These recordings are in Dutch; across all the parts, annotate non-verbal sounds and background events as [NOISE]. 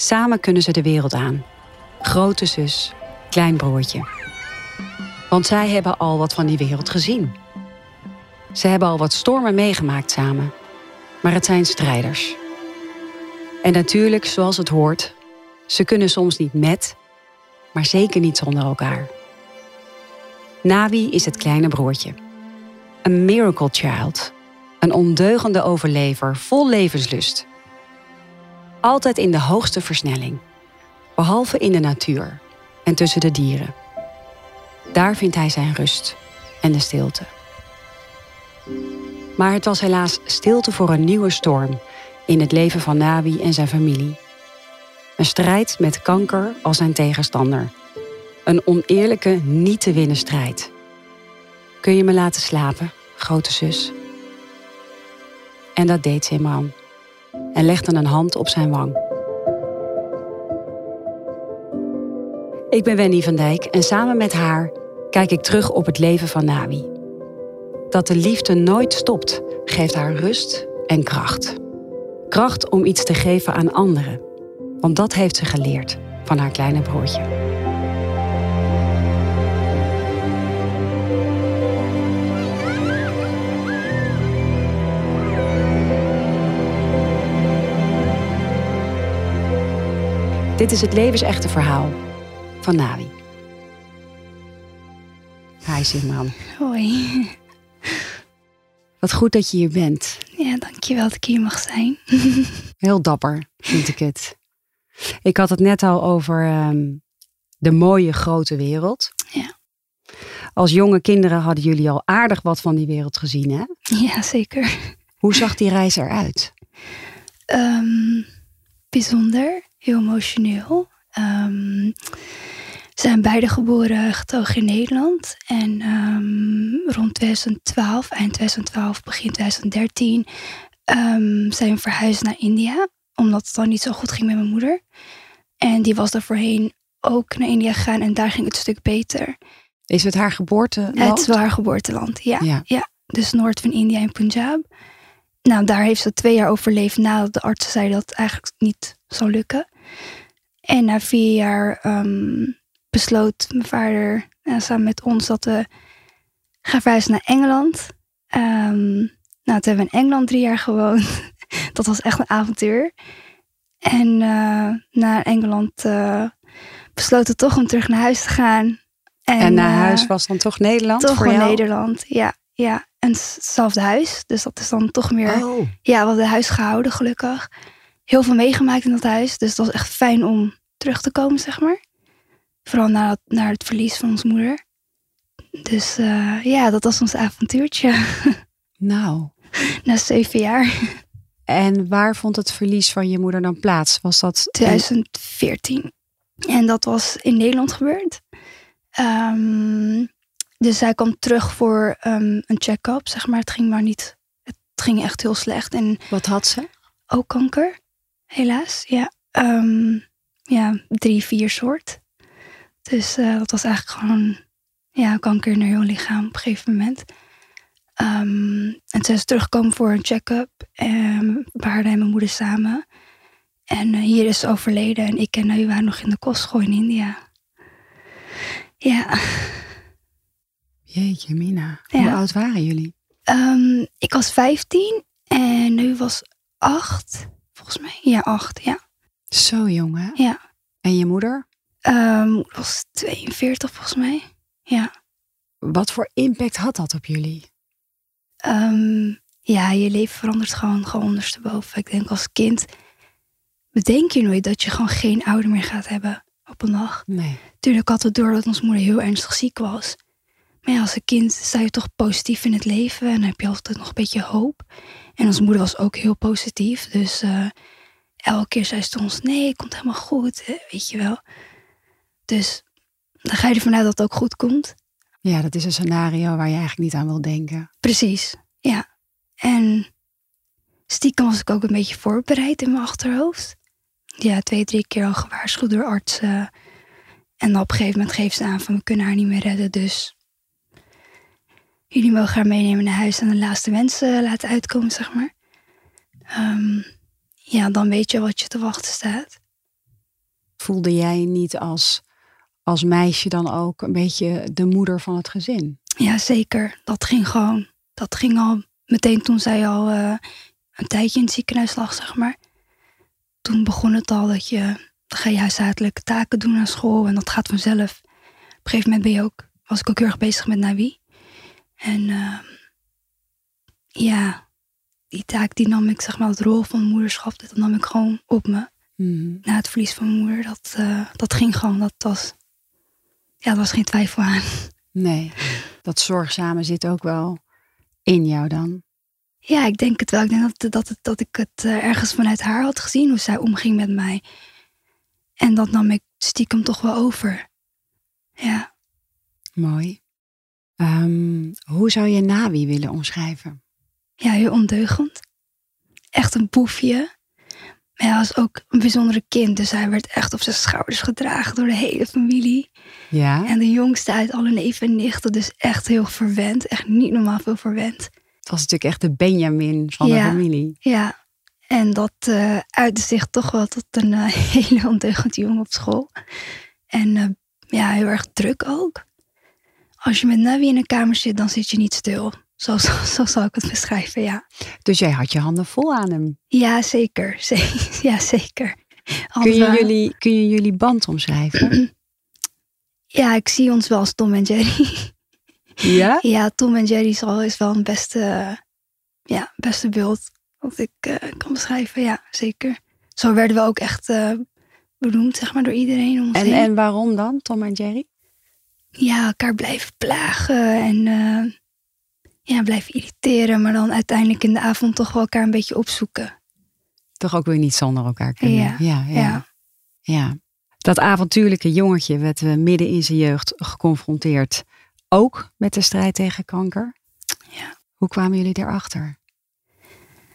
Samen kunnen ze de wereld aan. Grote zus, klein broertje. Want zij hebben al wat van die wereld gezien. Ze hebben al wat stormen meegemaakt samen. Maar het zijn strijders. En natuurlijk, zoals het hoort, ze kunnen soms niet met, maar zeker niet zonder elkaar. Nawi is het kleine broertje. Een miracle child. Een ondeugende overlever vol levenslust. Altijd in de hoogste versnelling. Behalve in de natuur en tussen de dieren. Daar vindt hij zijn rust en de stilte. Maar het was helaas stilte voor een nieuwe storm in het leven van Nawi en zijn familie. Een strijd met kanker als zijn tegenstander. Een oneerlijke, niet te winnen strijd. Kun je me laten slapen, grote zus? En dat deed Simran. En legde een hand op zijn wang. Ik ben Wendy van Dijk en samen met haar kijk ik terug op het leven van Nawi. Dat de liefde nooit stopt, geeft haar rust en kracht. Kracht om iets te geven aan anderen. Want dat heeft ze geleerd van haar kleine broertje. Dit is het levensechte verhaal van Nawi. Hi Simran. Hoi. Wat goed dat je hier bent. Ja, dankjewel dat ik hier mag zijn. [LAUGHS] Heel dapper, vind ik het. Ik had het net al over ehm, de mooie grote wereld. Ja. Als jonge kinderen hadden jullie al aardig wat van die wereld gezien, hè? Ja, zeker. Hoe zag die reis eruit? Ehm, bijzonder, heel emotioneel. Ehm, we zijn beide geboren getogen in Nederland. En ehm, rond 2012, eind 2012, begin 2013, ehm, zijn we verhuisd naar India. Omdat het dan niet zo goed ging met mijn moeder. En die was daar voorheen ook naar India gegaan en daar ging het een stuk beter. Is het haar geboorteland? Het is wel haar geboorteland, ja. Ja. ja. Dus noord van India en Punjab. Nou, daar heeft ze twee jaar overleefd nadat de artsen zeiden dat het eigenlijk niet zou lukken. En na vier jaar ehm, besloot mijn vader eh, samen met ons dat we gaan verhuizen naar Engeland. Ehm, nou, toen hebben we in Engeland drie jaar gewoond. [LAUGHS] dat was echt een avontuur. En eh naar Engeland eh besloten toch om terug naar huis te gaan. En naar huis was dan toch Nederland toch voor jou? Nederland, ja. ja. En hetzelfde huis. Dus dat is dan toch meer... Oh, Ja, we hadden huis gehouden, gelukkig. Heel veel meegemaakt in dat huis. Dus het was echt fijn om terug te komen, zeg maar. Vooral na, naar het verlies van onze moeder. Dus eh, ja, dat was ons avontuurtje. [LAUGHS] nou. na zeven jaar, En waar vond het verlies van je moeder dan plaats? Was dat 2014. En dat was in Nederland gebeurd. Ehm, dus zij kwam terug voor ehm, een check-up, zeg maar. Het ging maar niet... Het ging echt heel slecht. En wat had ze? ook kanker, helaas. Ja, Ehm, ja drie, vier soort. Dus eh, dat was eigenlijk gewoon ja, kanker in haar lichaam op een gegeven moment. Ehm, en ze is teruggekomen voor een check-up. En we en mijn moeder samen. En eh, hier is ze overleden. En ik en waren nog in de kostschool in India. Ja, Jeetje, Mina. Ja. Hoe oud waren jullie? Ehm, ik was 15 en nu was 8. Volgens mij. Ja, 8. Ja. Zo jong, hè? ja. En je moeder? Ik was 42 volgens mij. Ja. Wat voor impact had dat op jullie? Ehm, ja, je leven verandert gewoon, gewoon ondersteboven. Ik denk als kind bedenk je nooit dat je gewoon geen ouder meer gaat hebben op een dag. Nee. Tuurlijk had het door dat onze moeder heel ernstig ziek was. Maar ja, als een kind sta je toch positief in het leven en dan heb je altijd nog een beetje hoop. En onze moeder was ook heel positief. Dus eh, elke keer zei ze ons, nee, het komt helemaal goed, hè, weet je wel. Dus dan ga je ervan uit dat het ook goed komt. Ja, dat is een scenario waar je eigenlijk niet aan wil denken. Precies, ja. En stiekem was ik ook een beetje voorbereid in mijn achterhoofd. Ja, twee, drie keer al gewaarschuwd door artsen. En op een gegeven moment geven ze aan van we kunnen haar niet meer redden. Dus jullie mogen haar meenemen naar huis en de laatste wensen laten uitkomen, zeg maar. Ehm, ja, dan weet je wat je te wachten staat. Voelde jij niet als, als meisje dan ook een beetje de moeder van het gezin? Ja, zeker. Dat ging gewoon. Dat ging al meteen toen zij al eh, een tijdje in het ziekenhuis lag, zeg maar. Toen begon het al dat je, dan ga je huishoudelijke taken doen aan school en dat gaat vanzelf. Op een gegeven moment ben je ook, was ik ook heel erg bezig met Nawi. En uh, ja, die taak die nam ik, zeg maar, het rol van moederschap, dat nam ik gewoon op me. Mhm. Na het verlies van mijn moeder, dat, uh, dat ging gewoon, dat was, ja, er was geen twijfel aan. Nee, dat zorgzame zit ook wel in jou dan. Ja, ik denk het wel. Ik denk dat, dat, dat ik het uh, ergens vanuit haar had gezien, hoe zij omging met mij. En dat nam ik stiekem toch wel over. Ja. Mooi. Um, hoe zou je Nawi willen omschrijven? Ja, heel ondeugend. Echt een boefje. Maar hij was ook een bijzondere kind, dus hij werd echt op zijn schouders gedragen door de hele familie. Ja. En de jongste uit alle neven en nichten, dus echt heel verwend. Echt niet normaal veel verwend. Het was natuurlijk echt de Benjamin van ja, de familie. Ja, en dat uh, uitte zich toch wel tot een uh, [LAUGHS] hele ondeugend jongen op school. En uh, ja, heel erg druk ook. Als je met Navi in een kamer zit, dan zit je niet stil. Zo, zo, zo zal ik het beschrijven, ja. Dus jij had je handen vol aan hem? Ja, zeker. [LAUGHS] ja, zeker. Kun je, jullie, kun je jullie band omschrijven? [CLEARS THROAT] ja, ik zie ons wel als Tom en Jerry. [LAUGHS] Ja? Ja, Tom en Jerry is wel, is wel een beste, ja, beste beeld wat ik uh, kan beschrijven. Ja, zeker. Zo werden we ook echt uh, benoemd, zeg maar, door iedereen om ons en, heen. En waarom dan, Tom en Jerry? Ja, elkaar blijven plagen en uh, ja, blijven irriteren. Maar dan uiteindelijk in de avond toch wel elkaar een beetje opzoeken. Toch ook weer niet zonder elkaar kunnen. Ja, ja. ja. ja. ja. Dat avontuurlijke jongetje werd we midden in zijn jeugd geconfronteerd ook met de strijd tegen kanker. Ja. Hoe kwamen jullie erachter?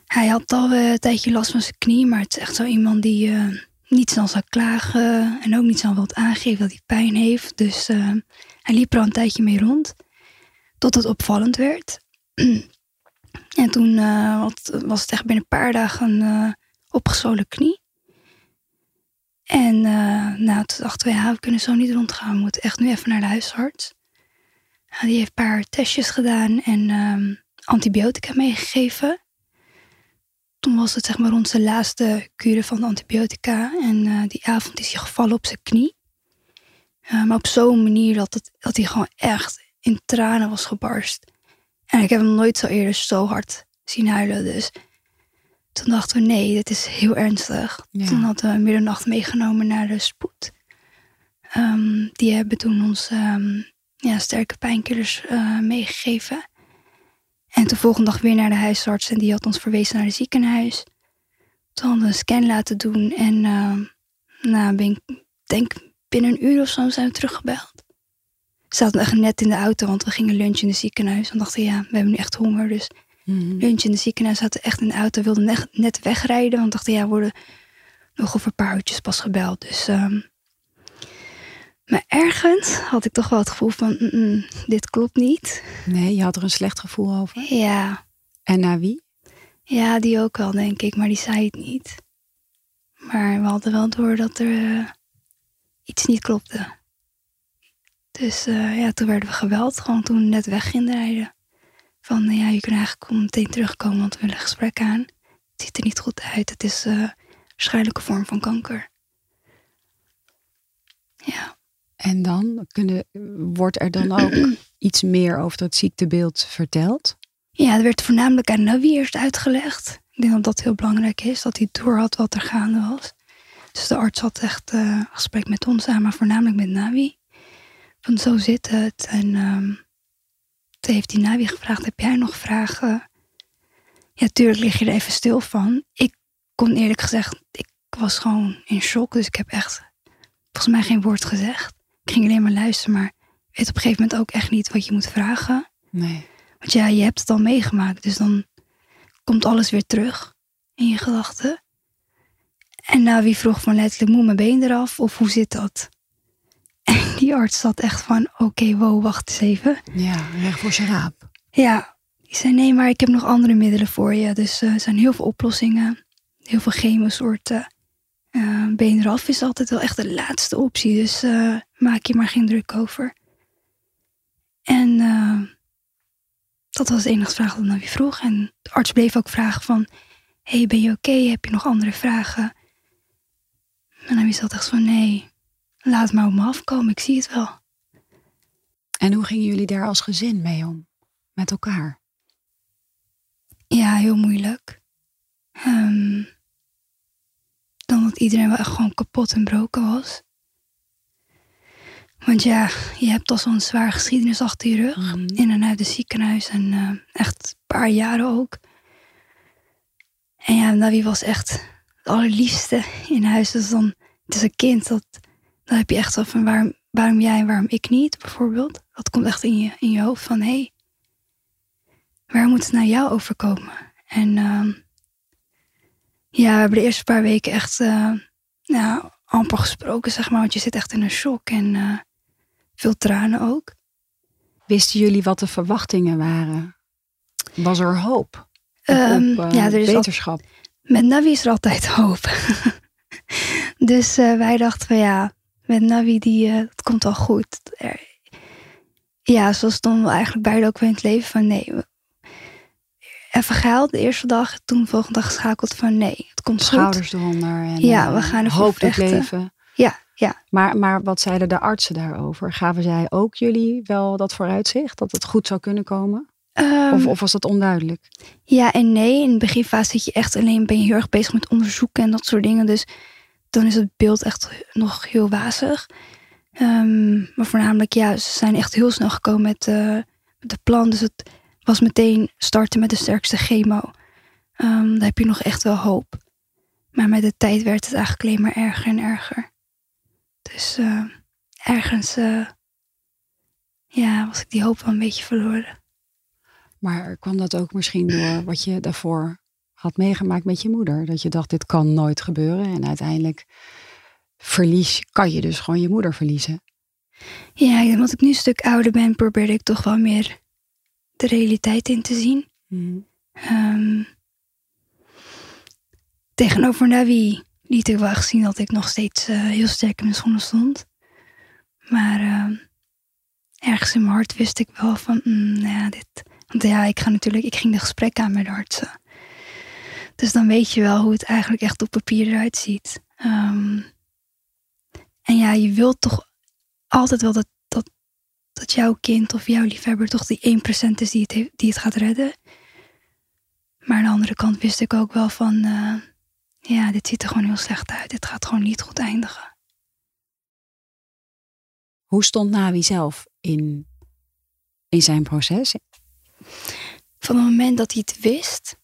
Hij had al uh, een tijdje last van zijn knie, maar het is echt zo iemand die uh, niet snel zou klagen en ook niet snel wil aangeven dat hij pijn heeft. Dus uh, hij liep er al een tijdje mee rond, tot het opvallend werd. [CLEARS THROAT] en toen was het echt binnen een paar dagen een opgezolen knie. En nou, toen dachten we, ja, we kunnen zo niet rondgaan. We moeten echt nu even naar de huisarts. Die heeft een paar testjes gedaan en um, antibiotica meegegeven. Toen was het zeg maar rond zijn laatste kuren van de antibiotica. En uh, die avond is hij gevallen op zijn knie. Uh, maar op zo'n manier dat, het, dat hij gewoon echt in tranen was gebarst. En ik heb hem nooit zo eerder zo hard zien huilen. Dus toen dachten we, nee, dit is heel ernstig. Ja. Toen hadden we middernacht meegenomen naar de spoed. Um, die hebben toen ons... Um, ja, sterke pijnkillers uh, meegegeven. En de volgende dag weer naar de huisarts en die had ons verwezen naar het ziekenhuis. Toen hadden we een scan laten doen en uh, nou, ben ik denk binnen een uur of zo zijn we teruggebeld. We zaten echt net in de auto, want we gingen lunchen in het ziekenhuis. En dachten, ja, we hebben nu echt honger, dus mm lunch in het ziekenhuis. zaten echt in de auto, wilden net, net wegrijden, want dachten, ja, we worden nog over een paar uurtjes pas gebeld. Dus... Um, maar ergens had ik toch wel het gevoel van, mm -mm, dit klopt niet. Nee, je had er een slecht gevoel over? Ja. En naar wie? Ja, die ook wel, denk ik, maar die zei het niet. Maar we hadden wel door dat er uh, iets niet klopte. Dus uh, ja, toen werden we gebeld, gewoon toen we net weg gingen rijden. Van, uh, ja, je kunt eigenlijk meteen terugkomen, want we willen een gesprek aan. Het ziet er niet goed uit, het is waarschijnlijk een vorm van kanker. Ja. En dan kunnen, wordt er dan ook [CLEARS THROAT] iets meer over het ziektebeeld verteld? Ja, er werd voornamelijk aan Navi eerst uitgelegd. Ik denk dat dat heel belangrijk is, dat hij door had wat er gaande was. Dus de arts had echt uh, een gesprek met ons aan, maar voornamelijk met Navi. Van zo zit het. En um, toen heeft die Navi gevraagd, heb jij nog vragen? Ja, tuurlijk lig je er even stil van. Ik kon eerlijk gezegd, ik was gewoon in shock. Dus ik heb echt volgens mij geen woord gezegd. Ik ging alleen maar luisteren, maar weet op een gegeven moment ook echt niet wat je moet vragen. Nee. Want ja, je hebt het al meegemaakt, dus dan komt alles weer terug in je gedachten. En nou, wie vroeg van letterlijk, moet mijn been eraf of hoe zit dat? En die arts zat echt van, oké, okay, wow, wacht eens even. Ja, recht voor zijn raap. Ja, die zei, nee, maar ik heb nog andere middelen voor je. Dus uh, er zijn heel veel oplossingen, heel veel chemosoorten. Uh, een been eraf is altijd wel echt de laatste optie. Dus uh, maak je maar geen druk over. En dat was de enige vraag die Navi vroeg. En de arts bleef ook vragen van... hey, ben je oké? Heb je nog andere vragen? En Navi zat echt van... nee, laat maar op me afkomen. Ik zie het wel. En hoe gingen jullie daar als gezin mee om? Met elkaar? Ja, heel moeilijk. Um, dan dat iedereen wel echt gewoon kapot en broken was. Want ja, je hebt al zo'n zware geschiedenis achter je rug. Mhm. In en uit het ziekenhuis en uh, echt een paar jaren ook. En ja, Navi was echt het allerliefste in huis. Dus dan, het is een kind, dat, dan heb je echt zo van waarom, waarom jij en waarom ik niet, bijvoorbeeld. Dat komt echt in je, in je hoofd van hé, hey, waar moet het naar jou overkomen? En uh, ja, we hebben de eerste paar weken echt uh, nou, amper gesproken, zeg maar. Want je zit echt in een shock en uh, veel tranen ook. Wisten jullie wat de verwachtingen waren? Was er hoop? Um, op, ja, er is beterschap? Met Navi is er altijd hoop. [LAUGHS] dus wij dachten van ja, met Navi, die, het komt wel goed. ja, zo stonden we eigenlijk beide ook weer in het leven van nee, even gehaald de eerste dag. Toen de volgende dag geschakeld van nee, het komt Schouders goed. eronder. En, ja, we gaan ervoor hoop het leven. Ja, ja. Maar, maar wat zeiden de artsen daarover? Gaven zij ook jullie wel dat vooruitzicht? Dat het goed zou kunnen komen? Um, of, of was dat onduidelijk? Ja en nee. In de beginfase zit je echt alleen, ben je heel erg bezig met onderzoeken en dat soort dingen. Dus dan is het beeld echt nog heel wazig. Um, maar voornamelijk, ja, ze zijn echt heel snel gekomen met, uh, de plan. Dus het, was meteen starten met de sterkste chemo. Um, dan heb je nog echt wel hoop. Maar met de tijd werd het eigenlijk alleen maar erger en erger. Dus uh, ergens uh, ja, was ik die hoop wel een beetje verloren. Maar kwam dat ook misschien door wat je daarvoor had meegemaakt met je moeder? Dat je dacht, dit kan nooit gebeuren. En uiteindelijk verlies, kan je dus gewoon je moeder verliezen. Ja, omdat ik nu een stuk ouder ben, probeerde ik toch wel meer de realiteit in te zien. Mm. Um, tegenover Navi liet ik wel echt zien dat ik nog steeds uh, heel sterk in mijn schoenen stond. Maar uh, ergens in mijn hart wist ik wel van, mm, nou ja, dit. Want ja, ik ga natuurlijk, ik ging de gesprek aan met artsen. Dus dan weet je wel hoe het eigenlijk echt op papier eruit ziet. Um, en ja, je wilt toch altijd wel dat dat jouw kind of jouw liefhebber toch die 1% is die het, die het gaat redden. Maar aan de andere kant wist ik ook wel van, uh, ja, dit ziet er gewoon heel slecht uit. Dit gaat gewoon niet goed eindigen. Hoe stond Nawi zelf in, in zijn proces? Van het moment dat hij het wist,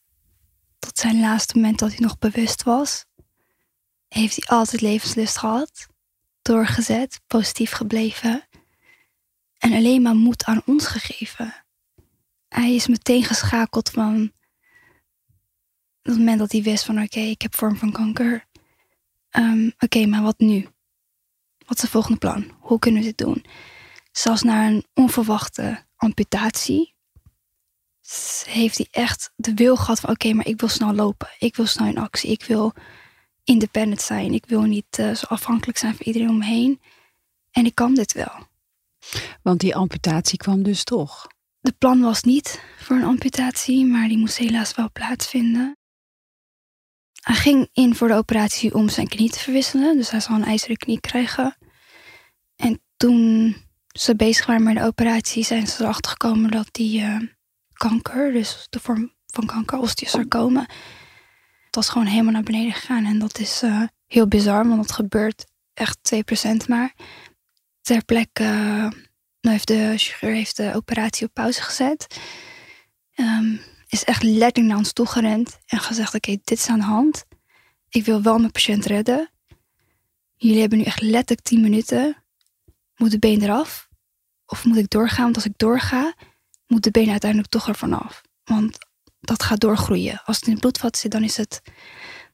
tot zijn laatste moment dat hij nog bewust was, heeft hij altijd levenslust gehad, doorgezet, positief gebleven en alleen maar moed aan ons gegeven. Hij is meteen geschakeld van het moment dat hij wist van oké, ik heb vorm van kanker. Um, oké, maar wat nu? Wat is het volgende plan? Hoe kunnen we dit doen? Zelfs na een onverwachte amputatie heeft hij echt de wil gehad van oké, maar ik wil snel lopen. Ik wil snel in actie. Ik wil independent zijn. Ik wil niet uh, zo afhankelijk zijn van iedereen om me heen. En ik kan dit wel. Want die amputatie kwam dus toch? De plan was niet voor een amputatie, maar die moest helaas wel plaatsvinden. Hij ging in voor de operatie om zijn knie te verwisselen, dus hij zou een ijzeren knie krijgen. En toen ze bezig waren met de operatie, zijn ze erachter gekomen dat die uh, kanker, dus de vorm van kanker, osteosarcoma, het was gewoon helemaal naar beneden gegaan. En dat is uh, heel bizar, want dat gebeurt echt 2% maar ter plekke uh, heeft de chirurg heeft de operatie op pauze gezet. Um, is echt letterlijk naar ons toegerend en gezegd: Oké, dit is aan de hand. Ik wil wel mijn patiënt redden. Jullie hebben nu echt letterlijk 10 minuten. Moet de been eraf? Of moet ik doorgaan? Want als ik doorga, moet de been uiteindelijk toch ervan af. Want dat gaat doorgroeien. Als het in het bloedvat zit, dan is het.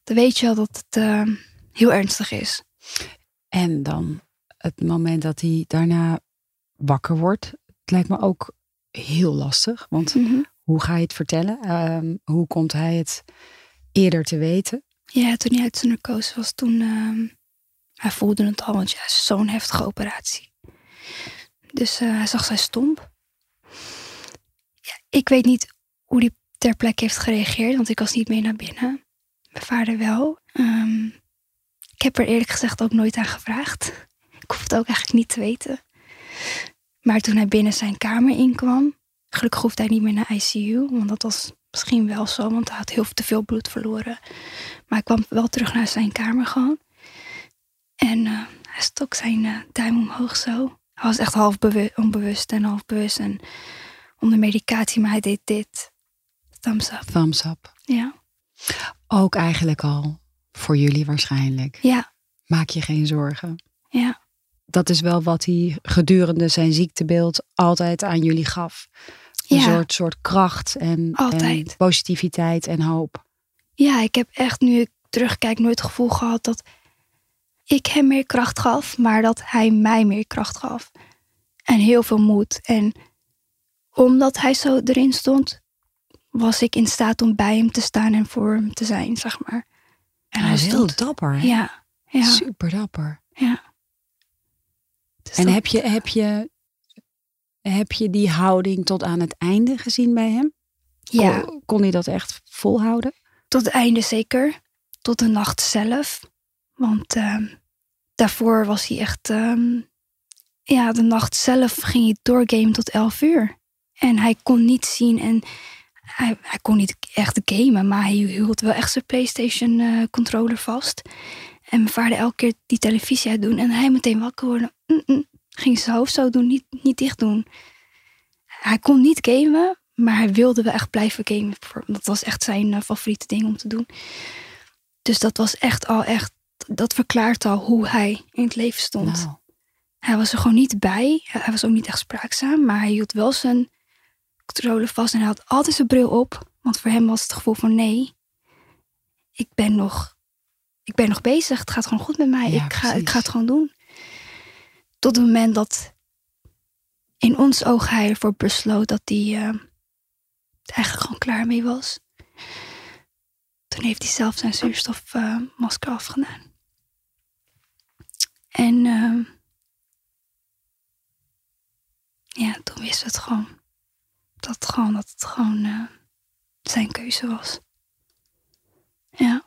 Dan weet je wel dat het uh, heel ernstig is. En dan het moment dat hij daarna wakker wordt, het lijkt me ook heel lastig. Want mhm. hoe ga je het vertellen? Ehm, hoe komt hij het eerder te weten? Ja, toen hij uit zijn narcose was, toen, uh, Hij voelde het al, want ja, zo'n heftige operatie. Dus eh, hij zag zijn stomp. Ik weet niet hoe die ter plekke heeft gereageerd, want ik was niet mee naar binnen. Mijn vader wel. Ehm, ik heb er eerlijk gezegd ook nooit aan gevraagd. Ik hoef het ook eigenlijk niet te weten. Maar toen hij binnen zijn kamer inkwam, gelukkig hoefde hij niet meer naar ICU, want dat was misschien wel zo, want hij had heel te veel bloed verloren. Maar hij kwam wel terug naar zijn kamer gewoon. En uh, hij stok zijn uh, duim omhoog zo. Hij was echt half onbewust en half bewust en onder medicatie, maar hij deed dit. Thumbs up. Thumbs up. Ja. Ook eigenlijk al voor jullie waarschijnlijk. Ja. Maak je geen zorgen. Ja. Dat is wel wat hij gedurende zijn ziektebeeld altijd aan jullie gaf. Een Ja. soort, soort kracht en, en positiviteit en hoop. Ja, ik heb echt nu ik terugkijk nooit het gevoel gehad dat ik hem meer kracht gaf, maar dat hij mij meer kracht gaf. En heel veel moed. En omdat hij zo erin stond, was ik in staat om bij hem te staan en voor hem te zijn, zeg maar. En Hij is heel dapper. hè? Ja, ja, Super dapper. ja. Dus En dat- heb je, heb, je, heb je die houding tot aan het einde gezien bij hem? ja, Kon, kon hij dat echt volhouden? tot het einde zeker. Tot de nacht zelf. Want ehm, daarvoor was hij echt... ehm, ja, de nacht zelf ging hij doorgamen tot 11 uur. En hij kon niet zien en hij, hij kon niet echt gamen, maar hij hield wel echt zijn PlayStation eh, controller vast. En mijn vader elke keer die televisie uitdoen en hij meteen wakker worden. Mm, mm. Ging zijn hoofd zo doen, niet, niet dicht doen. Hij kon niet gamen, maar hij wilde wel echt blijven gamen. Dat was echt zijn eh, favoriete ding om te doen. Dus dat was echt al echt, dat verklaart al hoe hij in het leven stond. Nou, Hij was er gewoon niet bij. Hij was ook niet echt spraakzaam, maar hij hield wel zijn controle vast en hij had altijd zijn bril op. Want voor hem was het gevoel van nee, ik ben nog, ik ben nog bezig. Het gaat gewoon goed met mij. Ja, ik, ga, ik ga het gewoon doen. Tot het moment dat in ons oog hij ervoor besloot dat hij er eigenlijk gewoon klaar mee was. Toen heeft hij zelf zijn zuurstofmasker afgedaan. En ehm, ja, toen wisten we het gewoon. Dat gewoon, dat het gewoon eh, zijn keuze was. Ja.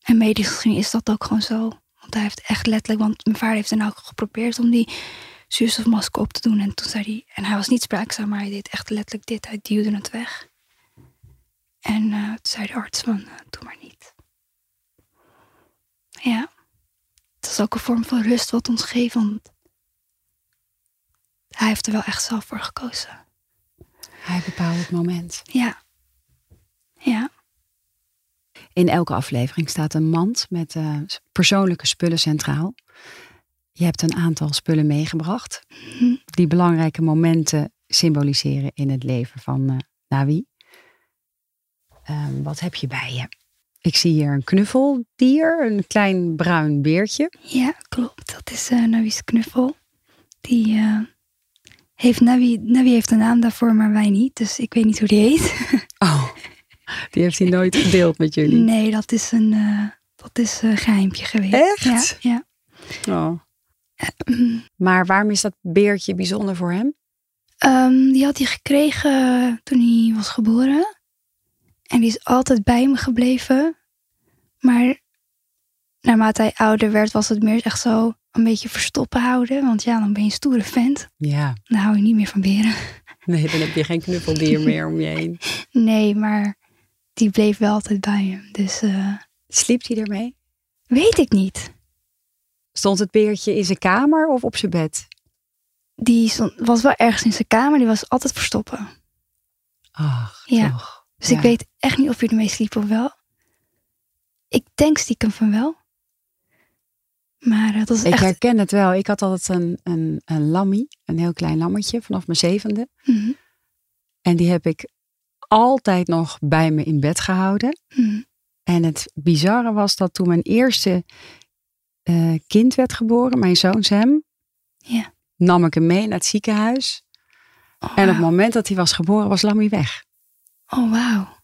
En medisch gezien is dat ook gewoon zo. Want hij heeft echt letterlijk, want mijn vader heeft dan ook geprobeerd om die zuurstofmasker op te doen. En toen zei hij, en hij was niet spraakzaam, maar hij deed echt letterlijk dit. Hij duwde het weg. En eh, toen zei de arts van, eh, doe maar niet. Ja. Het is ook een vorm van rust wat ons geeft, want hij heeft er wel echt zelf voor gekozen. hij bepaalde het moment. Ja. Ja. In elke aflevering staat een mand met eh, persoonlijke spullen centraal. Je hebt een aantal spullen meegebracht. Mhm. Die belangrijke momenten symboliseren in het leven van eh Nawi. Ehm, wat heb je bij je? Ik zie hier een knuffeldier, een klein bruin beertje. Ja, klopt. Dat is eh Navi's knuffel. Die heeft Navi, Navi heeft een naam daarvoor, maar wij niet. Dus ik weet niet hoe die heet. [LAUGHS] Oh, die heeft hij nooit gedeeld met jullie. Nee, dat is een, eh, dat is een geheimpje geweest. Echt? Ja, ja. Oh. Maar waarom is dat beertje bijzonder voor hem? Ehm, die had hij gekregen toen hij was geboren. En die is altijd bij hem gebleven. Maar naarmate hij ouder werd, was het meer echt zo een beetje verstoppen houden. Want ja, dan ben je een stoere vent. Ja, Dan hou je niet meer van beren. nee, dan heb je geen knuffeldier [LAUGHS] meer om je heen. Nee, maar die bleef wel altijd bij hem. Dus eh, Sliep hij ermee? weet ik niet. Stond het beertje in zijn kamer of op zijn bed? Die stond- was wel ergens in zijn kamer. Die was altijd verstoppen. Ach, Ja. toch. Dus Ja. ik weet echt niet of je ermee sliep of wel. Ik denk stiekem van wel. Maar eh, dat is Ik echt... herken het wel. Ik had altijd een, een, een lammie, een heel klein lammetje vanaf mijn zevende. Mhm, En die heb ik altijd nog bij me in bed gehouden. mhm. En het bizarre was dat toen mijn eerste eh, kind werd geboren, mijn zoon Sam, nam ik hem mee naar het ziekenhuis. Oh, En op het moment dat hij was geboren, was Lammy weg. Oh, wauw.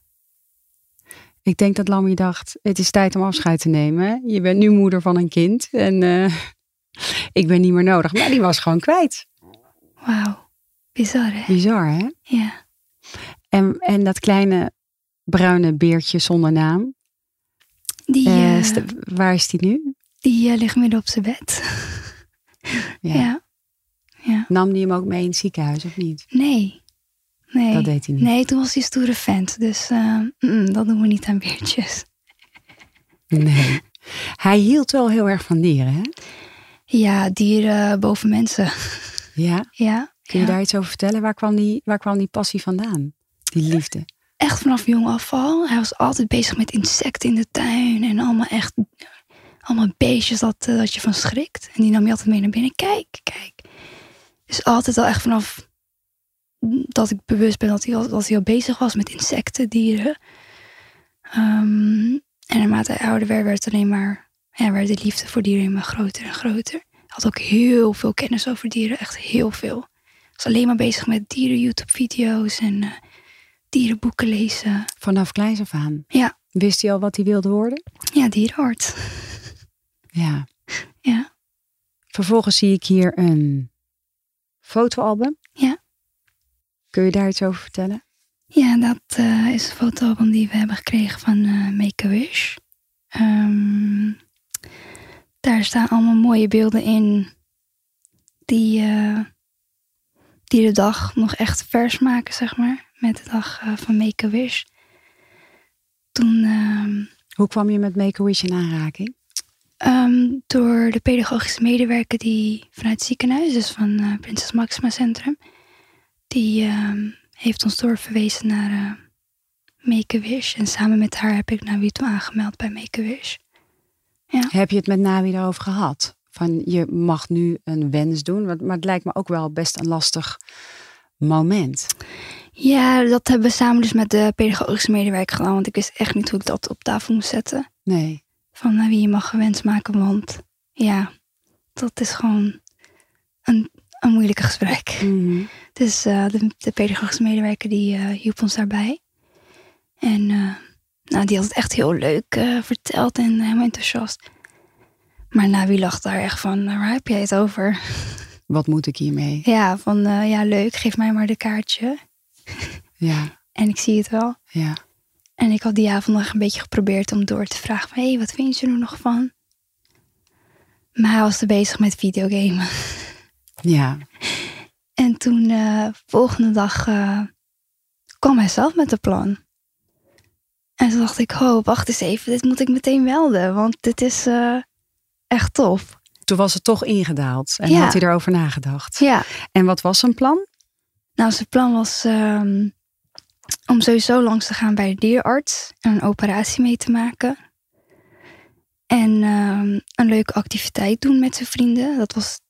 Ik denk dat Lammy dacht, het is tijd om afscheid te nemen. Je bent nu moeder van een kind en eh, [LAUGHS] ik ben niet meer nodig. Maar die was gewoon kwijt. Wauw. Bizar, hè? Bizar, hè? Ja. En, en dat kleine bruine beertje zonder naam, Die, st- waar is die nu? die ligt midden op zijn bed. Ja. ja. ja. Nam die hem ook mee in het ziekenhuis of niet? Nee. Nee. Dat deed hij niet. Nee, toen was hij stoere vent. Dus mm, dat doen we niet aan beertjes. Nee. Hij hield wel heel erg van dieren, hè? Ja, dieren boven mensen. Ja. ja. Kun je ja. daar iets over vertellen? Waar kwam die, waar kwam die passie vandaan? Die liefde. Echt vanaf jong af al. Hij was altijd bezig met insecten in de tuin. En allemaal echt... Allemaal beestjes dat, eh, dat je van schrikt. En die nam je altijd mee naar binnen. Kijk, kijk. Dus altijd al echt vanaf dat ik bewust ben dat hij al, dat hij al bezig was met insecten, dieren. Ehm, en naarmate hij ouder werd, werd alleen maar, ja, werd de liefde voor dieren maar groter en groter. Hij had ook heel veel kennis over dieren, echt heel veel. Hij was alleen maar bezig met dieren, YouTube-video's en eh, dierenboeken lezen. Vanaf kleins af aan. Ja. Wist hij al wat hij wilde worden? Ja, dierenarts. Ja. Ja. Vervolgens zie ik hier een fotoalbum. Ja. Kun je daar iets over vertellen? Ja, dat eh, is een fotoalbum die we hebben gekregen van eh, Make-A-Wish. Ehm, daar staan allemaal mooie beelden in die, eh, die de dag nog echt vers maken, zeg maar. Met de dag van Make-A-Wish. Toen, ehm, Hoe kwam je met Make-A-Wish in aanraking? ehm, door de pedagogische medewerker die vanuit het ziekenhuis, dus van Prinses Maxima Centrum, die ehm, heeft ons doorverwezen naar eh Make-A-Wish. En samen met haar heb ik Nawi toe aangemeld bij Make-A-Wish. Heb je het met Nawi daarover gehad? Van je mag nu een wens doen. Maar het lijkt me ook wel best een lastig moment. Ja, dat hebben we samen dus met de pedagogische medewerker gedaan, want ik wist echt niet hoe ik dat op tafel moest zetten. Nee. Van Nawi, je mag een wens maken, want ja, dat is gewoon een, een moeilijke gesprek. Mhm. Dus eh, de, de pedagogische medewerker die eh, hielp ons daarbij. En eh, nou, die had het echt heel leuk verteld en helemaal enthousiast. Maar Nawi lag daar echt van, "Nou, waar heb jij het over? [LAUGHS] Wat moet ik hiermee? Ja, van ja leuk, geef mij maar de kaartje. Ja, [LAUGHS] En ik zie het wel. ja. En ik had die avond nog een beetje geprobeerd om door te vragen van... hé, hey, wat vind je er nog van? Maar hij was te bezig met videogamen. [LAUGHS] Ja, En toen, eh volgende dag, eh, kwam hij zelf met een plan. En toen dacht ik, oh, wacht eens even, dit moet ik meteen melden. Want dit is eh, echt tof. toen was het toch ingedaald. En Ja. had hij erover nagedacht. Ja, En wat was zijn plan? nou zijn plan was ehm, om sowieso langs te gaan bij de dierenarts. En een operatie mee te maken. En ehm, een leuke activiteit doen met zijn vrienden. Dat was,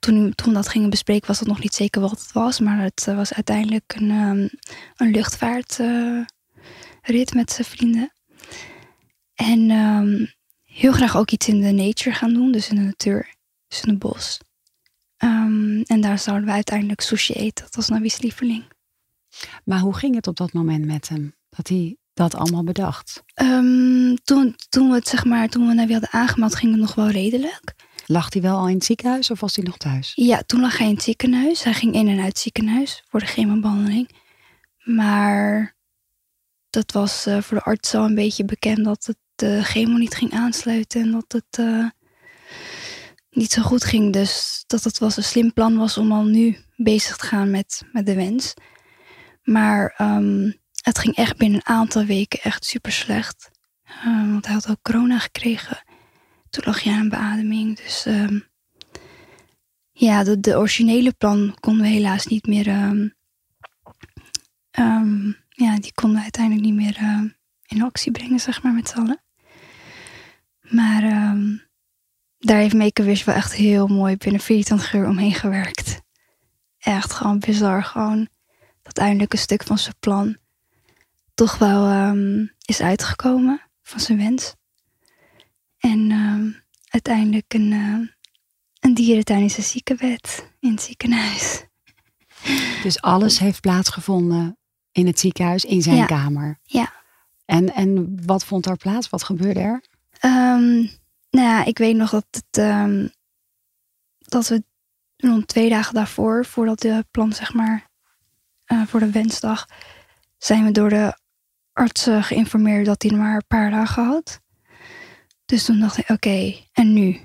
toen, toen we dat gingen bespreken was dat nog niet zeker wat het was. Maar het eh, was uiteindelijk een, ehm, een luchtvaartrit met zijn vrienden. En ehm, heel graag ook iets in de nature gaan doen. Dus in de natuur. Dus in het bos. Ehm, en daar zouden we uiteindelijk sushi eten. Dat was Nabi's lieveling. Maar hoe ging het op dat moment met hem? Dat hij dat allemaal bedacht? Toen, toen we het zeg maar, toen we Nabi hadden aangemeld, ging het nog wel redelijk. Lag hij wel al in het ziekenhuis of was hij nog thuis? Ja, toen lag hij in het ziekenhuis. Hij ging in en uit het ziekenhuis voor de chemobehandeling. Maar dat was eh, voor de arts al een beetje bekend dat het de chemo niet ging aansluiten en dat het eh, niet zo goed ging. Dus dat het was een slim plan was om al nu bezig te gaan met, met de wens. Maar ehm, het ging echt binnen een aantal weken echt super slecht. Ehm, want hij had ook corona gekregen. Toen lag hij aan een beademing. Dus ehm, ja, de, de originele plan konden we helaas niet meer. ehm, ehm, ja, die konden we uiteindelijk niet meer in actie brengen, zeg maar, met z'n allen. Maar daar heeft Make-A-Wish wel echt heel mooi binnen 24 uur omheen gewerkt. Echt gewoon bizar. Gewoon dat eindelijk een stuk van zijn plan toch wel is uitgekomen van zijn wens. En ehm, uiteindelijk een, ehm, een ziekenbed in het ziekenhuis. [LAUGHS] Dus alles heeft plaatsgevonden in het ziekenhuis, in zijn Ja. kamer. Ja. En, en wat vond er plaats? Wat gebeurde er? Ehm, nou ja, ik weet nog dat, het, dat we rond twee dagen daarvoor, voordat de plan, zeg maar, eh, voor de wensdag, zijn we door de arts eh, geïnformeerd dat hij maar een paar dagen had. Dus toen dacht ik, oké, en nu?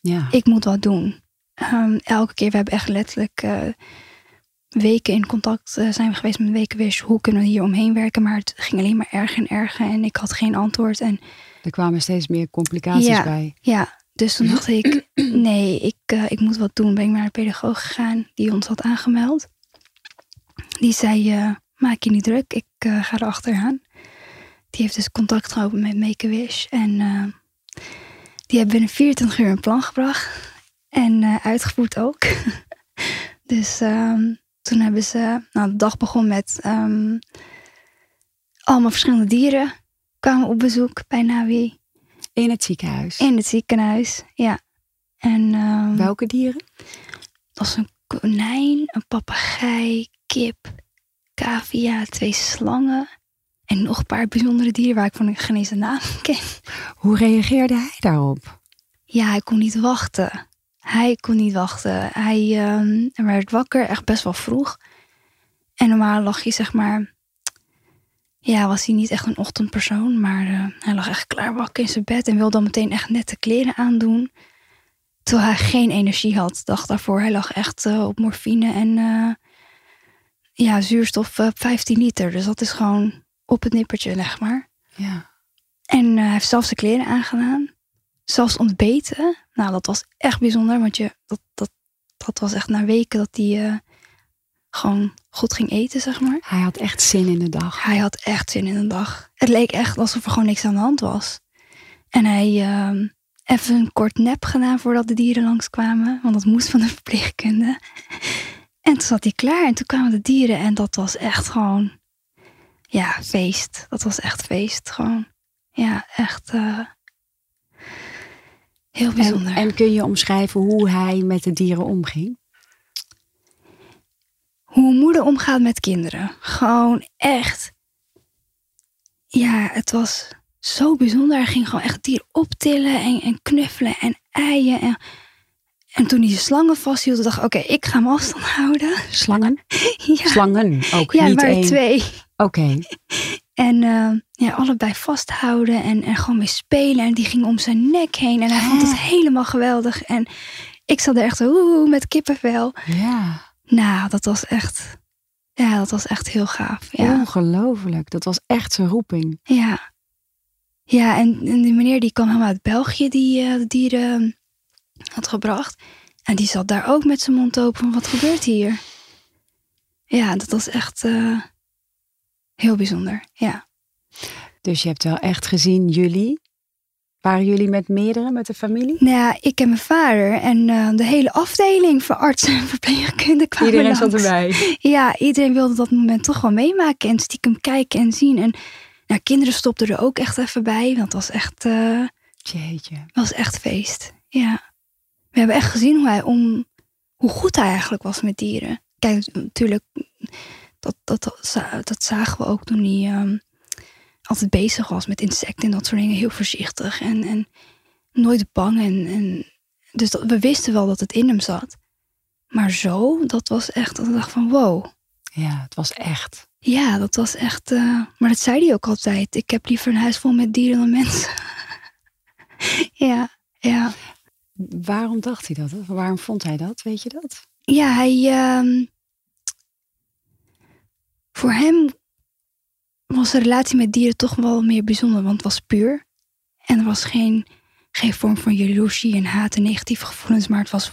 Ja. Ik moet wat doen. Ehm, elke keer, we hebben echt letterlijk eh, weken in contact uh, zijn we geweest met Wekenwish. Hoe kunnen we hier omheen werken? Maar het ging alleen maar erger en erger en ik had geen antwoord. En er kwamen steeds meer complicaties ja, bij. Ja, dus toen dacht ik, [CLEARS THROAT] nee, ik, uh, ik moet wat doen. Ben ik naar de pedagoog gegaan die ons had aangemeld. Die zei, maak je niet druk, ik ga er achteraan. Die heeft dus contact gehouden met Make-A-Wish. En die hebben binnen 24 uur een plan gebracht. En uitgevoerd ook. [LAUGHS] dus um, toen hebben ze, nou de dag begon met um, allemaal verschillende dieren kwamen op bezoek bij Nawi. In het ziekenhuis? In het ziekenhuis, ja. En, um, Welke dieren? Dat was een konijn, een papegaai, kip, cavia, twee slangen. En nog een paar bijzondere dieren waar ik van geen eens de naam [LAUGHS] ken. Hoe reageerde hij daarop? Ja, hij kon niet wachten. Hij kon niet wachten. Hij um, werd wakker, echt best wel vroeg. En normaal lag je, zeg maar, ja, was hij niet echt een ochtendpersoon, maar uh, hij lag echt klaar wakker in zijn bed en wilde dan meteen echt nette kleren aandoen. Terwijl hij geen energie had, dag daarvoor. Hij lag echt uh, op morfine en uh, ja, zuurstof 15 liter. Dus dat is gewoon op het nippertje, zeg maar. Ja. En hij heeft zelfs de kleren aangedaan. Zelfs ontbeten. Nou, dat was echt bijzonder, want je, dat, dat, dat was echt na weken dat hij gewoon goed ging eten, zeg maar. Hij had echt zin in de dag. Hij had echt zin in de dag. Het leek echt alsof er gewoon niks aan de hand was. En hij uh, even een kort nep gedaan voordat de dieren langskwamen. Want dat moest van de verpleegkunde. En toen zat hij klaar en toen kwamen de dieren. En dat was echt gewoon, ja, feest. Dat was echt feest. Gewoon, ja, echt uh, heel bijzonder. En, en kun je omschrijven hoe hij met de dieren omging? hoe moeder omgaat met kinderen. Gewoon echt. Ja, het was zo bijzonder. Hij ging gewoon echt dier optillen en, en knuffelen en eien. En, en toen hij de slangen vasthield, dacht ik, oké, ik ga hem afstand houden. Slangen? [LAUGHS] ja. Slangen ook, ja, niet maar één? twee. Oké. Okay. [LAUGHS] En uh, ja, allebei vasthouden en, en gewoon mee spelen. En die ging om zijn nek heen. En hij vond het helemaal geweldig. En ik zat er echt zo, oeh, met kippenvel. Ja. Nou, dat was echt, ja, dat was echt heel gaaf. Ja. Ongelooflijk, dat was echt zijn roeping. Ja, ja en, en die meneer die kwam helemaal uit België, die uh, de dieren had gebracht. En die zat daar ook met zijn mond open van, wat gebeurt hier? Ja, dat was echt uh, heel bijzonder, ja. Dus je hebt wel echt gezien, jullie, waren jullie met meerdere, met de familie? Nou ja, ik en mijn vader en uh, de hele afdeling van artsen en verpleegkundigen kwamen Iedereen langs. zat erbij. Ja, iedereen wilde dat moment toch wel meemaken en stiekem kijken en zien. En nou, kinderen stopten er ook echt even bij, want het was echt, uh, Jeetje. was echt feest. Ja. We hebben echt gezien hoe, hij om, hoe goed hij eigenlijk was met dieren. Kijk, natuurlijk, dat, dat, dat, dat zagen we ook toen hij... Um, altijd bezig was met insecten en dat soort dingen. Heel voorzichtig en, en nooit bang. En, en dus dat, we wisten wel dat het in hem zat. Maar zo, dat was echt, dat ik dacht van wow. Ja, het was echt. Ja, dat was echt. Uh, maar dat zei hij ook altijd. Ik heb liever een huis vol met dieren dan mensen. [LAUGHS] ja, ja. Waarom dacht hij dat? Waarom vond hij dat? Weet je dat? Ja, hij. Uh, voor hem was de relatie met dieren toch wel meer bijzonder, want het was puur. En er was geen, geen vorm van jaloezie en haat en negatieve gevoelens, maar het was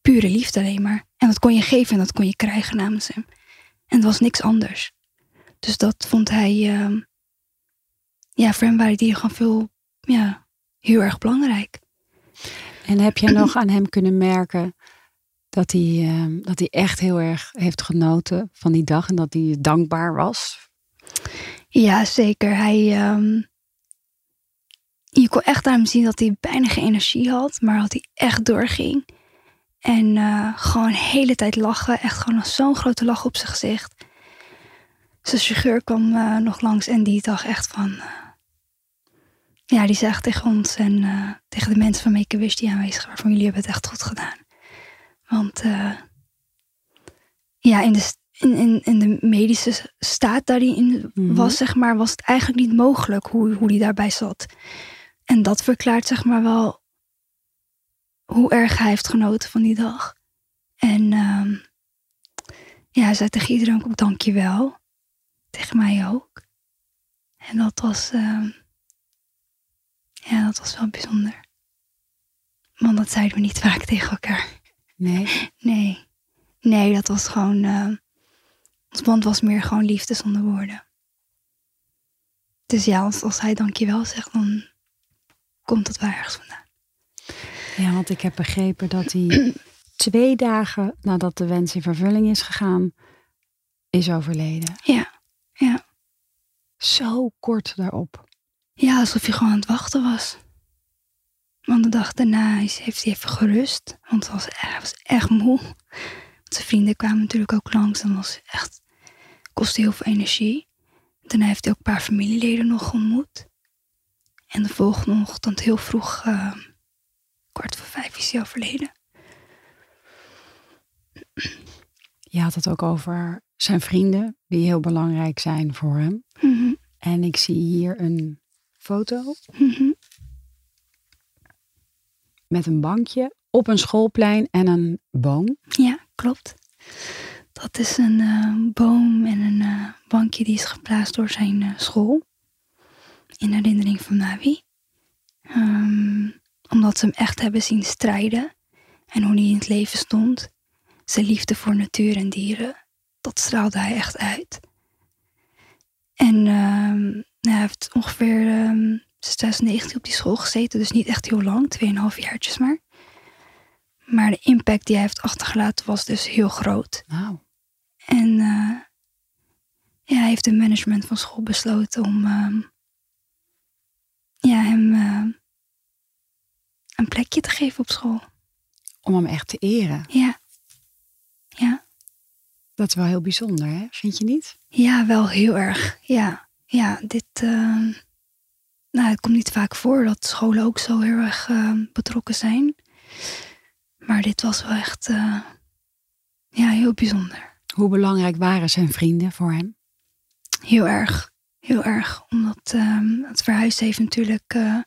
pure liefde alleen maar. En dat kon je geven en dat kon je krijgen namens hem. En het was niks anders. Dus dat vond hij, uh, ja, voor hem waren dieren gewoon veel, ja, heel erg belangrijk. En heb jij nog aan hem kunnen merken dat hij, uh, dat hij echt heel erg heeft genoten van die dag en dat hij dankbaar was ja, zeker. Hij, um, je kon echt aan hem zien dat hij geen energie had, maar dat hij echt doorging. En uh, gewoon de hele tijd lachen. Echt gewoon zo'n grote lach op zijn gezicht. zijn chauffeur kwam eh, nog langs en die dacht echt van... eh, ja, die zegt tegen ons en eh, tegen de mensen van Make-A-Wish die aanwezig waren... van jullie hebben het echt goed gedaan. Want eh, ja, in de, in, in, in de medische staat daar die in Mhm. was, zeg maar, was het eigenlijk niet mogelijk hoe, hoe die daarbij zat. En dat verklaart zeg maar wel hoe erg hij heeft genoten van die dag. En ehm, ja, hij zei tegen iedereen ook dankjewel. Tegen mij ook. En dat was, ehm, ja, dat was wel bijzonder. Want dat zeiden we niet vaak tegen elkaar. Nee. Nee. Nee, dat was gewoon. eh, ons band was meer gewoon liefde zonder woorden. Dus ja, als, als hij dankjewel zegt, dan komt het wel ergens vandaan. Ja, want ik heb begrepen dat hij [CLEARS THROAT] twee dagen nadat de wens in vervulling is gegaan, is overleden. Ja, ja. Zo kort daarop. Ja, alsof hij gewoon aan het wachten was. Want de dag daarna heeft hij even gerust. Want hij was, hij was echt moe. Want zijn vrienden kwamen natuurlijk ook langs. En was echt, kostte heel veel energie. Daarna heeft hij ook een paar familieleden nog ontmoet. En de volgende ochtend heel vroeg, eh, kwart voor vijf, is hij overleden. Je had het ook over zijn vrienden, die heel belangrijk zijn voor hem. Mhm, En ik zie hier een foto mhm. Met een bankje op een schoolplein en een boom. Ja, klopt. Dat is een eh, boom en een eh, bankje die is geplaatst door zijn eh, school. In herinnering van Navi. Ehm, omdat ze hem echt hebben zien strijden. En hoe hij in het leven stond. Zijn liefde voor natuur en dieren. Dat straalde hij echt uit. En ehm, hij heeft ongeveer ehm, 2019 op die school gezeten. Dus niet echt heel lang. 2,5 jaartjes maar. Maar de impact die hij heeft achtergelaten was dus heel groot. Nou, En eh, ja, hij heeft het management van school besloten om ehm, ja, hem eh, een plekje te geven op school. om hem echt te eren. Ja. Ja. Dat is wel heel bijzonder, hè? Vind je niet? Ja, wel heel erg. Ja, ja dit. Nou, het komt niet vaak voor dat scholen ook zo heel erg ehm, betrokken zijn. Maar dit was wel echt. eh, ja, heel bijzonder. Hoe belangrijk waren zijn vrienden voor hem? Heel erg. Heel erg. Omdat ehm, het verhuizen heeft natuurlijk. eh,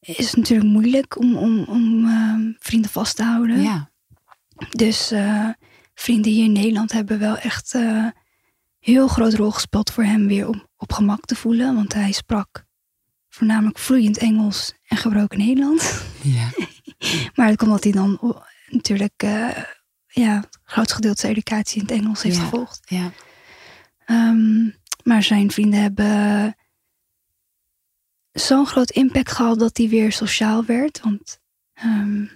is natuurlijk moeilijk om, om, om ehm, vrienden vast te houden. Ja. Dus eh, vrienden hier in Nederland hebben wel echt eh heel grote rol gespeeld voor hem weer om op gemak te voelen. Want hij sprak voornamelijk vloeiend Engels en gebroken Nederlands. ja. [LAUGHS] Maar het komt omdat hij dan oh, natuurlijk eh ja, het grootste gedeelte zijn educatie in het Engels heeft Ja. gevolgd. Ja. Ehm, maar zijn vrienden hebben zo'n groot impact gehad dat hij weer sociaal werd. Want ehm,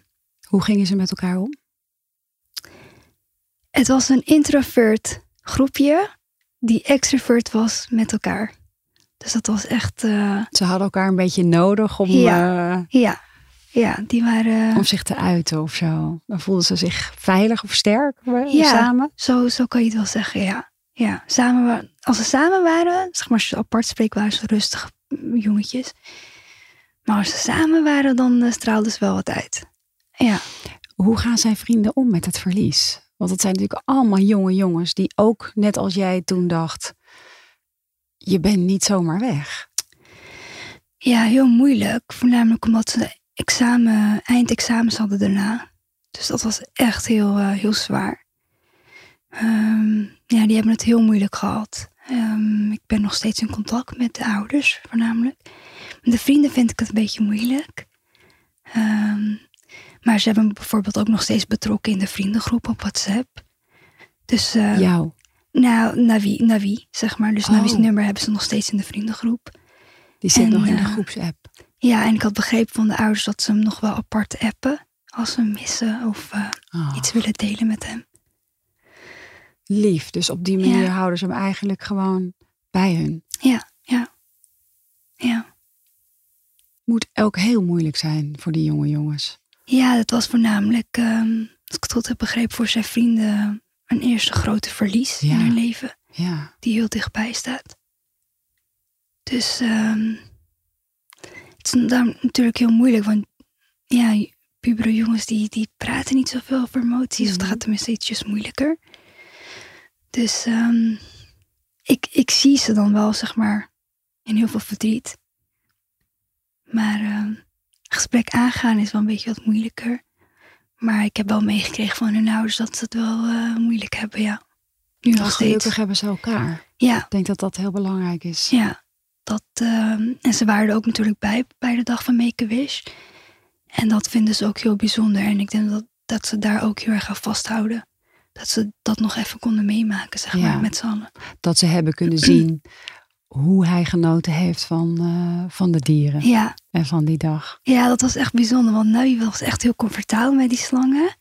Hoe gingen ze met elkaar om? het was een introvert groepje die extrovert was met elkaar. Dus dat was echt, eh, Ze hadden elkaar een beetje nodig om, eh, ja, ja, die waren om zich te uiten of zo. Dan voelden ze zich veilig of sterk eh, Ja. samen. Zo, zo kan je het wel zeggen, ja. ja samen, als ze samen waren, zeg maar als je apart spreekt, waren ze rustige jongetjes. Maar als ze samen waren, dan straalden ze wel wat uit. Ja, Hoe gaan zijn vrienden om met het verlies? Want het zijn natuurlijk allemaal jonge jongens die ook, net als jij toen dacht, je bent niet zomaar weg. ja heel moeilijk. Voornamelijk omdat ze examen, eindexamens hadden daarna. Dus dat was echt heel, eh, heel zwaar. Ehm, ja, die hebben het heel moeilijk gehad. Ehm, ik ben nog steeds in contact met de ouders, voornamelijk. Met de vrienden vind ik het een beetje moeilijk. Ehm, maar ze hebben me bijvoorbeeld ook nog steeds betrokken in de vriendengroep op WhatsApp. Dus eh, Jou. nou, Navi, Navi, zeg maar. Dus Oh. Navi's nummer hebben ze nog steeds in de vriendengroep. Die zit En, nog in de eh, groepsapp. Ja, en ik had begrepen van de ouders dat ze hem nog wel apart appen. Als ze hem missen of eh, Oh, iets willen delen met hem. lief. Dus op die manier Ja. houden ze hem eigenlijk gewoon bij hun. Ja, ja. Ja. Moet ook heel moeilijk zijn voor die jonge jongens. Ja, dat was voornamelijk, ehm, als ik het goed heb begrepen, voor zijn vrienden een eerste grote verlies Ja. in hun leven. Ja. die heel dichtbij staat. Dus ehm, het is dan natuurlijk heel moeilijk, want ja, pubere jongens die, die praten niet zoveel over emoties, of dat Mhm. gaat tenminste ietsjes moeilijker. Dus ehm, ik, ik zie ze dan wel, zeg maar, in heel veel verdriet. Maar ehm, gesprek aangaan is wel een beetje wat moeilijker. Maar ik heb wel meegekregen van hun ouders dat ze het wel eh, moeilijk hebben, ja. Nu nog steeds. gelukkig hebben ze elkaar. Ja, Ik denk dat dat heel belangrijk is. ja. Dat, ehm, en ze waren er ook natuurlijk bij bij de dag van Make-A-Wish. En dat vinden ze ook heel bijzonder. En ik denk dat, dat ze daar ook heel erg aan vasthouden. Dat ze dat nog even konden meemaken, zeg Ja. maar, met z'n allen. Dat ze hebben kunnen zien hoe hij genoten heeft van, eh, van de dieren Ja, en van die dag. ja, dat was echt bijzonder. Want Nabi was echt heel comfortabel met die slangen.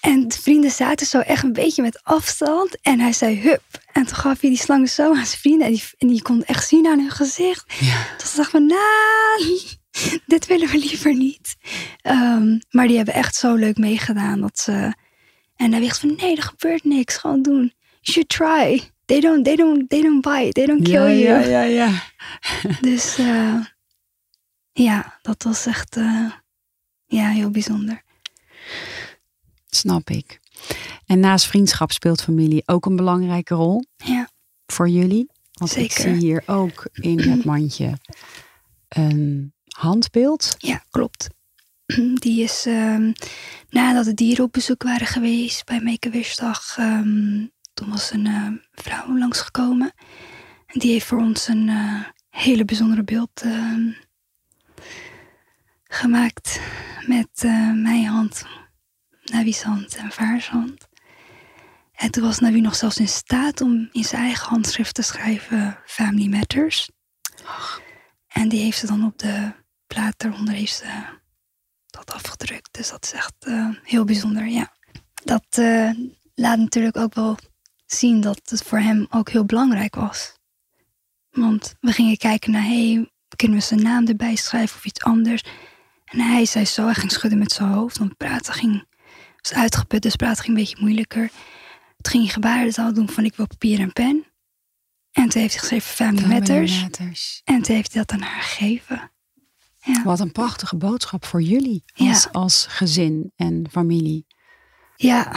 En de vrienden zaten zo echt een beetje met afstand. En hij zei hup. En toen gaf hij die slangen zo aan zijn vrienden. En die, en die kon echt zien aan hun gezicht. Ja. Dat ze dachten van, nou, [LAUGHS] dit willen we liever niet. Ehm, maar die hebben echt zo leuk meegedaan. Dat ze... En hij wist van, nee, er gebeurt niks. Gewoon doen. You should try. They don't, they don't, they don't bite. They don't kill ja, you. ja, ja, ja. [LAUGHS] Dus eh, ja, dat was echt eh, ja, heel bijzonder. Snap ik. En naast vriendschap speelt familie ook een belangrijke rol Ja, voor jullie. Want ik zie hier ook in het [CLEARS THROAT] mandje een handbeeld. ja klopt. [CLEARS THROAT] Die is ehm, nadat de dieren op bezoek waren geweest bij Make-A-Wish-dag, ehm, toen was een eh, vrouw langsgekomen. En die heeft voor ons een eh, hele bijzondere beeld ehm, gemaakt met eh, mijn hand, Navi's hand en Vaars hand. En toen was Navi nog zelfs in staat om in zijn eigen handschrift te schrijven Family Matters. En die heeft ze dan op de plaat daaronder heeft ze dat afgedrukt. Dus dat is echt heel bijzonder, ja. Dat laat natuurlijk ook wel zien dat het voor hem ook heel belangrijk was. Want we gingen kijken naar, hey, kunnen we zijn naam erbij schrijven of iets anders? En hij zei zo, hij ging schudden met zijn hoofd, want praten ging, was uitgeput, dus praten ging een beetje moeilijker. Toen ging gebarentaal doen van, ik wil papier en pen. En toen heeft hij geschreven Family, Matters. Matters. En toen heeft hij dat aan haar gegeven. Ja. Wat een prachtige boodschap voor jullie Ja. als, als gezin en familie. Ja,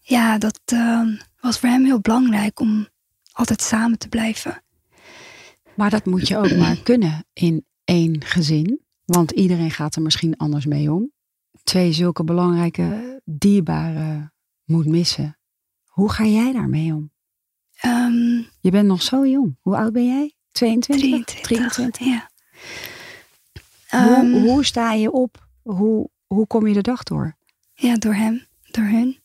ja dat eh, was voor hem heel belangrijk om altijd samen te blijven. Maar dat moet je ook [CLEARS THROAT] maar kunnen in één gezin. Want iedereen gaat er misschien anders mee om. Twee zulke belangrijke dierbaren moet missen. Hoe ga jij daarmee om? Ehm, Je bent nog zo jong. Hoe oud ben jij? 22? 23. 23. Ja. Hoe, Ehm, hoe sta je op? Hoe, hoe kom je de dag door? ja, door hem, door hun.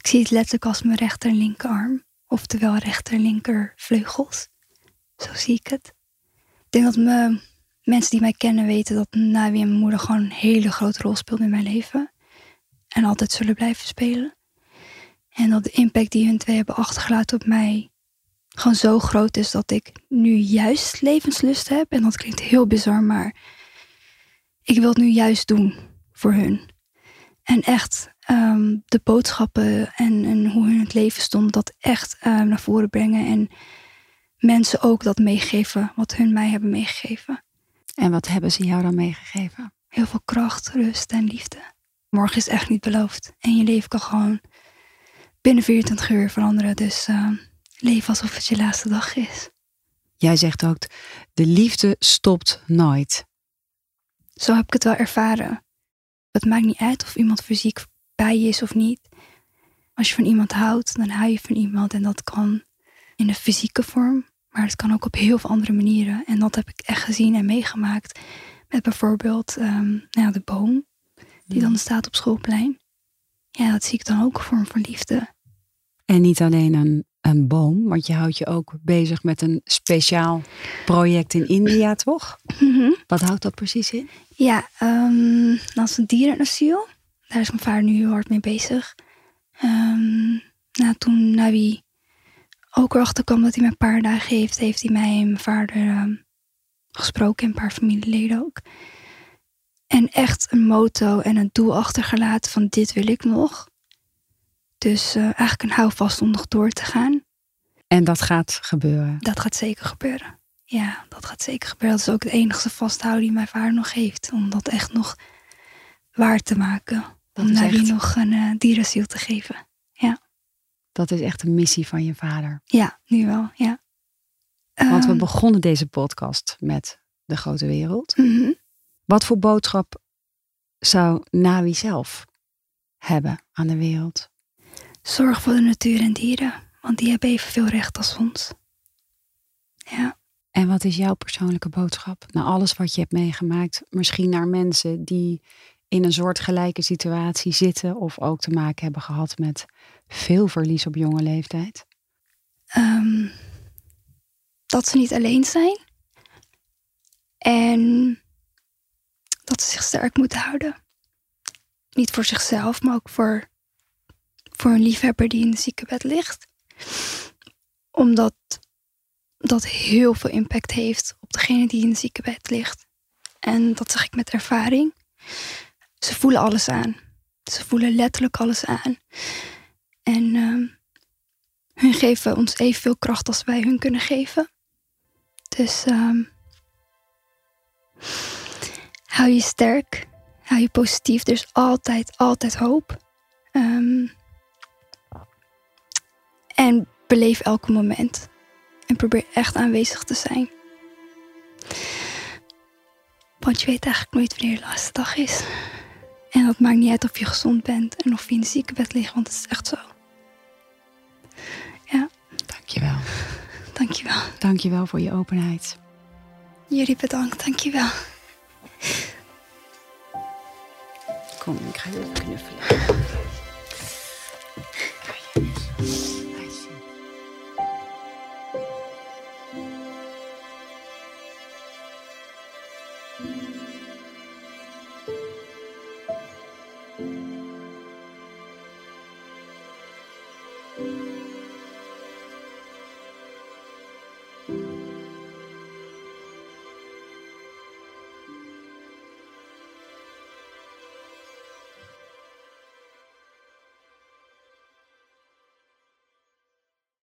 Ik zie het letterlijk als mijn rechter en linkerarm. Oftewel rechter en linker vleugels. Zo zie ik het. Ik denk dat me, mensen die mij kennen weten dat Navi en mijn moeder gewoon een hele grote rol speelt in mijn leven. En altijd zullen blijven spelen. En dat de impact die hun twee hebben achtergelaten op mij gewoon zo groot is dat ik nu juist levenslust heb. En dat klinkt heel bizar, maar ik wil het nu juist doen voor hun. En echt ehm, de boodschappen en, en hoe hun het leven stond, dat echt ehm, naar voren brengen. En mensen ook dat meegeven wat hun mij hebben meegegeven. En wat hebben ze jou dan meegegeven? Heel veel kracht, rust en liefde. Morgen is echt niet beloofd. En je leven kan gewoon binnen 24 uur veranderen. Dus ehm, leef alsof het je laatste dag is. Jij zegt ook, de liefde stopt nooit. Zo heb ik het wel ervaren. Het maakt niet uit of iemand fysiek bij je is of niet. Als je van iemand houdt, dan hou je van iemand. En dat kan in de fysieke vorm, maar het kan ook op heel veel andere manieren. En dat heb ik echt gezien en meegemaakt. Met bijvoorbeeld ehm, nou ja, de boom, die dan staat op schoolplein. Ja, dat zie ik dan ook een vorm van liefde. En niet alleen een, een boom, want je houdt je ook bezig met een speciaal project in India, toch? Wat houdt dat precies in? Ja, ehm, dat is een dierenasiel. Daar is mijn vader nu heel hard mee bezig. Ehm, nou, toen Navi ook erachter kwam dat hij me een paar dagen heeft, heeft hij mij en mijn vader ehm, gesproken en een paar familieleden ook. En echt een motto en een doel achtergelaten van dit wil ik nog. Dus eh, eigenlijk een houvast om nog door te gaan. En dat gaat gebeuren. Dat gaat zeker gebeuren. Ja, dat gaat zeker gebeuren. Dat is ook het enige vasthouden die mijn vader nog heeft. Om dat echt nog waar te maken. Om Nabi echt- nog een uh, dierenziel te geven. Dat is echt een missie van je vader. Ja, nu wel, ja. Want we Ehm, begonnen deze podcast met de grote wereld. mhm. Wat voor boodschap zou Nawi zelf hebben aan de wereld? Zorg voor de natuur en dieren. Want die hebben evenveel recht als ons. Ja. En wat is jouw persoonlijke boodschap? Na alles wat je hebt meegemaakt, misschien naar mensen die in een soortgelijke situatie zitten of ook te maken hebben gehad met veel verlies op jonge leeftijd. Ehm, dat ze niet alleen zijn. En dat ze zich sterk moeten houden. Niet voor zichzelf, maar ook voor, voor een liefhebber die in het ziekenbed ligt. Omdat dat heel veel impact heeft op degene die in het ziekenbed ligt. En dat zeg ik met ervaring. Ze voelen alles aan. Ze voelen letterlijk alles aan. En ehm, hun geven ons evenveel kracht als wij hun kunnen geven. Dus ehm, hou je sterk, hou je positief. Er is altijd, altijd hoop. Ehm, en beleef elke moment. En probeer echt aanwezig te zijn. Want je weet eigenlijk nooit wanneer de laatste dag is. En dat maakt niet uit of je gezond bent en of je in het ziekenbed ligt, want het is echt zo. Dankjewel. Dankjewel. Dankjewel voor je openheid. Jullie bedankt, dankjewel. Kom, ik ga je knuffelen.